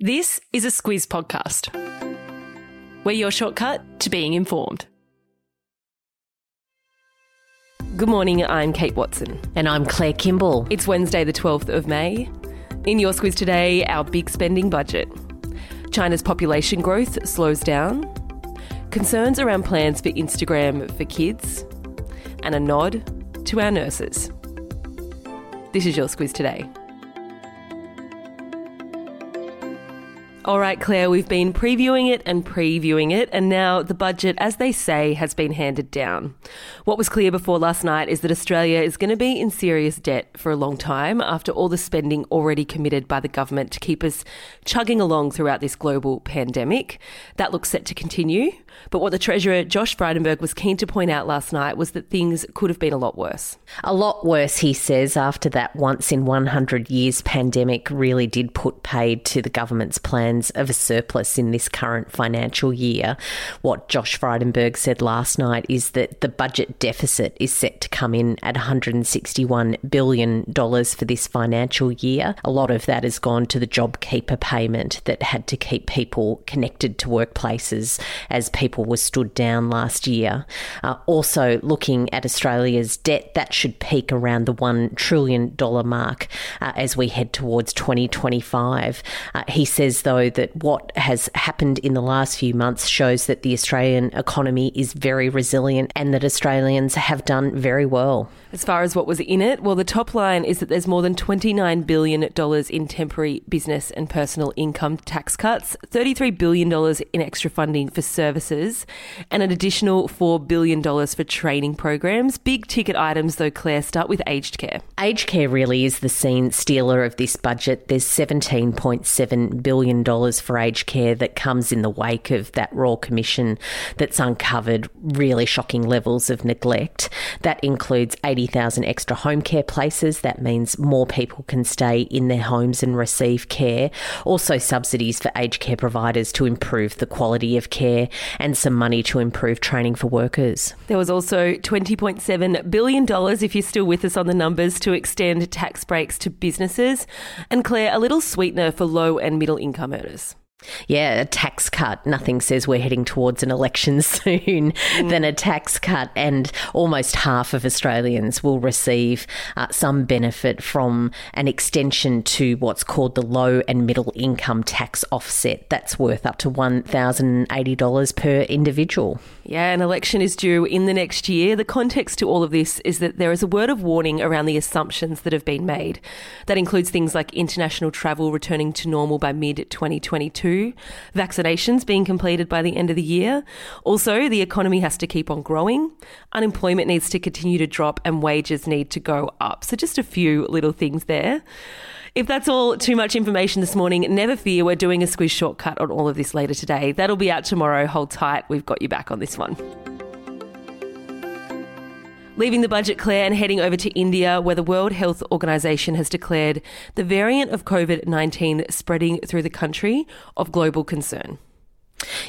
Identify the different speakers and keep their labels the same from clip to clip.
Speaker 1: This is a Squiz podcast. We're your shortcut to being informed. Good morning, I'm Kate Waterson.
Speaker 2: And I'm Claire Kimball.
Speaker 1: It's Wednesday, the 12th of May. In your Squiz today, our big spending budget. China's population growth slows down. Concerns around plans for Instagram for kids. And a nod to our nurses. This is your Squiz today. All right, Claire, we've been previewing it and previewing it, and now the budget, as they say, has been handed down. What was clear before last night is that Australia is going to be in serious debt for a long time after all the spending already committed by the government to keep us chugging along throughout this global pandemic. That looks set to continue. But what the Treasurer, Josh Frydenberg, was keen to point out last night was that things could have been a lot worse.
Speaker 2: A lot worse, he says, after that once in 100 years pandemic really did put paid to the government's plans of a surplus in this current financial year. What Josh Frydenberg said last night is that the budget deficit is set to come in at $161 billion for this financial year. A lot of that has gone to the JobKeeper payment that had to keep people connected to workplaces as people people were stood down last year. Uh, also, looking at Australia's debt, that should peak around the $1 trillion mark uh, as we head towards 2025. Uh, he says, though, that what has happened in the last few months shows that the Australian economy is very resilient and that Australians have done very well.
Speaker 1: As far as what was in it, well, the top line is that there's more than $29 billion in temporary business and personal income tax cuts, $33 billion in extra funding for services, and an additional $4 billion for training programs. Big ticket items, though, Claire, start with aged care.
Speaker 2: Aged care really is the scene stealer of this budget. There's $17.7 billion for aged care that comes in the wake of that Royal Commission that's uncovered really shocking levels of neglect. That includes 80,000 extra home care places. That means more people can stay in their homes and receive care. Also, subsidies for aged care providers to improve the quality of care and some money to improve training for workers.
Speaker 1: There was also $20.7 billion, if you're still with us on the numbers, to extend tax breaks to businesses. And Claire, a little sweetener for low and middle income earners others.
Speaker 2: Yeah, a tax cut. Nothing says we're heading towards an election soon mm. than a tax cut, and almost half of Australians will receive uh, some benefit from an extension to what's called the low and middle income tax offset. That's worth up to $1,080 per individual.
Speaker 1: Yeah, an election is due in the next year. The context to all of this is that there is a word of warning around the assumptions that have been made. That includes things like international travel returning to normal by mid 2022, vaccinations being completed by the end of the year. Also, the economy has to keep on growing, unemployment needs to continue to drop, and wages need to go up. So, just a few little things there. If that's all too much information this morning, never fear, we're doing a Squiz Shortcut on all of this later today. That'll be out tomorrow. Hold tight, we've got you back on this one. Leaving the budget, Claire and heading over to India, where the World Health Organization has declared the variant of COVID 19 spreading through the country of global concern.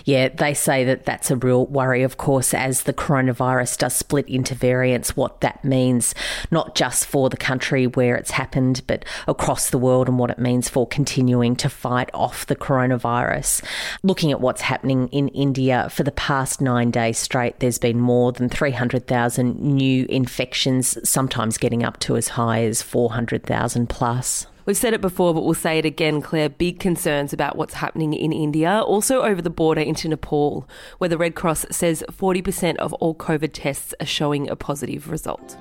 Speaker 2: Yeah, they say that that's a real worry, of course, as the coronavirus does split into variants, what that means, not just for the country where it's happened, but across the world and what it means for continuing to fight off the coronavirus. Looking at what's happening in India for the past nine days straight, there's been more than 300,000 new infections, sometimes getting up to as high as 400,000 plus.
Speaker 1: We've said it before, but we'll say it again, Claire. Big concerns about what's happening in India, also over the border into Nepal, where the Red Cross says 40% of all COVID tests are showing a positive result.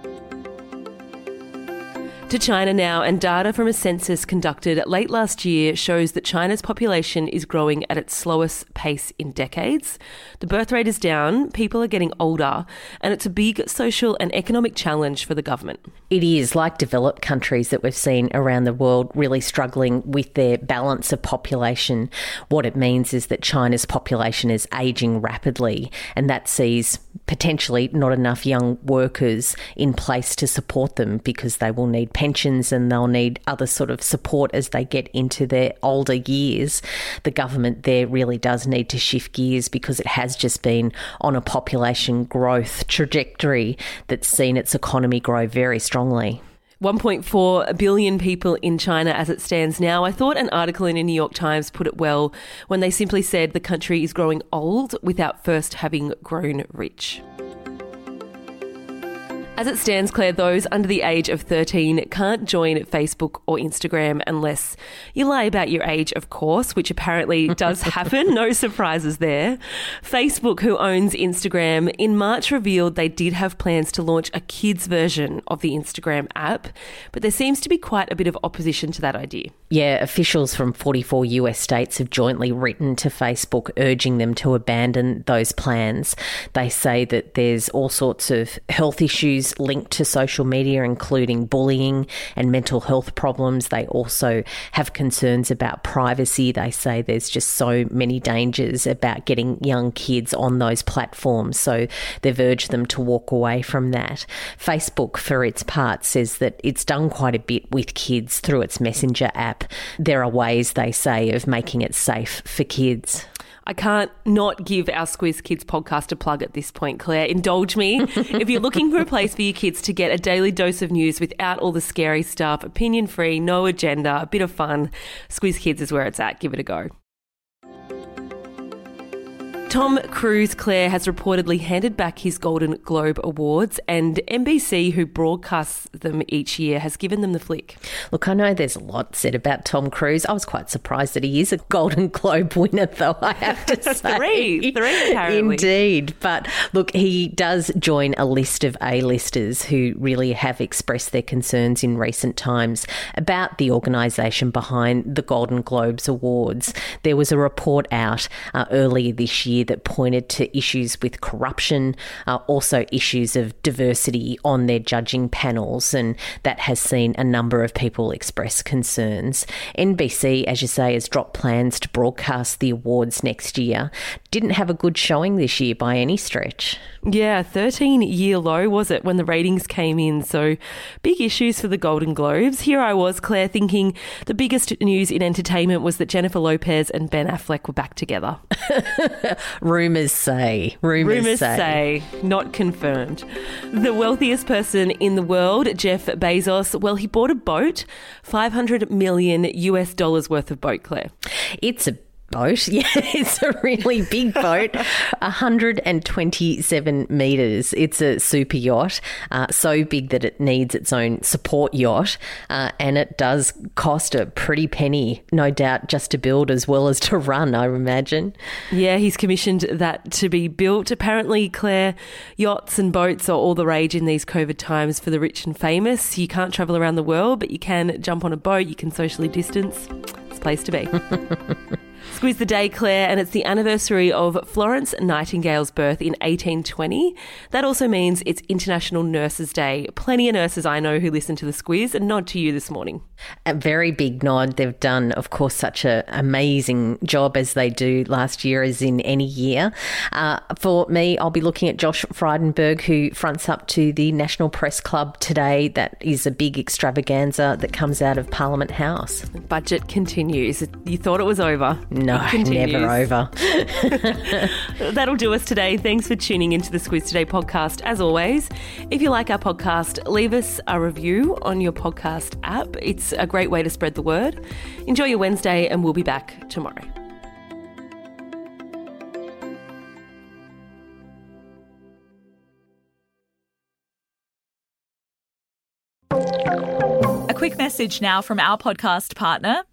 Speaker 1: To China now, and data from a census conducted late last year shows that China's population is growing at its slowest pace in decades. The birth rate is down, people are getting older, and it's a big social and economic challenge for the government.
Speaker 2: It is, like developed countries that we've seen around the world, really struggling with their balance of population. What it means is that China's population is aging rapidly, and that sees potentially not enough young workers in place to support them because they will need pensions and they'll need other sort of support as they get into their older years. The government there really does need to shift gears because it has just been on a population growth trajectory that's seen its economy grow very strongly.
Speaker 1: 1.4 billion people in China as it stands now. I thought an article in the New York Times put it well when they simply said the country is growing old without first having grown rich. As it stands, Claire, those under the age of 13 can't join Facebook or Instagram unless you lie about your age, of course, which apparently does happen. No surprises there. Facebook, who owns Instagram, in March revealed they did have plans to launch a kids version of the Instagram app, but there seems to be quite a bit of opposition to that idea.
Speaker 2: Yeah, officials from 44 US states have jointly written to Facebook urging them to abandon those plans. They say that there's all sorts of health issues linked to social media, including bullying and mental health problems. They also have concerns about privacy. They say there's just so many dangers about getting young kids on those platforms. So they've urged them to walk away from that. Facebook, for its part, says that it's done quite a bit with kids through its Messenger app. There are ways, they say, of making it safe for kids.
Speaker 1: I can't not give our Squiz Kids podcast a plug at this point, Claire. Indulge me. if you're looking for a place for your kids to get a daily dose of news without all the scary stuff, opinion free, no agenda, a bit of fun, Squiz Kids is where it's at. Give it a go. Tom Cruise, Claire, has reportedly handed back his Golden Globe Awards, and NBC, who broadcasts them each year, has given them the flick.
Speaker 2: Look, I know there's a lot said about Tom Cruise. I was quite surprised that he is a Golden Globe winner, though, I have to say.
Speaker 1: three, three, apparently.
Speaker 2: Indeed. But look, he does join a list of A-listers who really have expressed their concerns in recent times about the organisation behind the Golden Globes Awards. There was a report out uh, earlier this year year that pointed to issues with corruption, uh, also issues of diversity on their judging panels, and that has seen a number of people express concerns. NBC, as you say, has dropped plans to broadcast the awards next year. Didn't have a good showing this year by any stretch.
Speaker 1: Yeah, 13 year low was it when the ratings came in? So big issues for the Golden Globes. Here I was, Claire, thinking the biggest news in entertainment was that Jennifer Lopez and Ben Affleck were back together.
Speaker 2: Rumours say. Rumours,
Speaker 1: Rumours
Speaker 2: say.
Speaker 1: say. Not confirmed. The wealthiest person in the world, Jeff Bezos, well, he bought a boat, 500 million US dollars worth of boat, Claire.
Speaker 2: It's a boat. Yeah, it's a really big boat, 127 metres. It's a super yacht, uh, so big that it needs its own support yacht, uh, and it does cost a pretty penny, no doubt, just to build as well as to run, I imagine.
Speaker 1: Yeah, he's commissioned that to be built. Apparently, Claire, yachts and boats are all the rage in these COVID times for the rich and famous. You can't travel around the world, but you can jump on a boat, you can socially distance. It's a place to be. Squiz the day, Claire, and it's the anniversary of Florence Nightingale's birth in 1820. That also means it's International Nurses Day. Plenty of nurses I know who listen to the Squiz and nod to you this morning.
Speaker 2: A very big nod. They've done, of course, such an amazing job as they do last year, as in any year. Uh, for me, I'll be looking at Josh Frydenberg, who fronts up to the National Press Club today. That is a big extravaganza that comes out of Parliament House.
Speaker 1: Budget continues. You thought it was over.
Speaker 2: No, never over.
Speaker 1: That'll do us today. Thanks for tuning into the Squiz Today podcast. As always, if you like our podcast, leave us a review on your podcast app. It's a great way to spread the word. Enjoy your Wednesday, and we'll be back tomorrow.
Speaker 3: A quick message now from our podcast partner,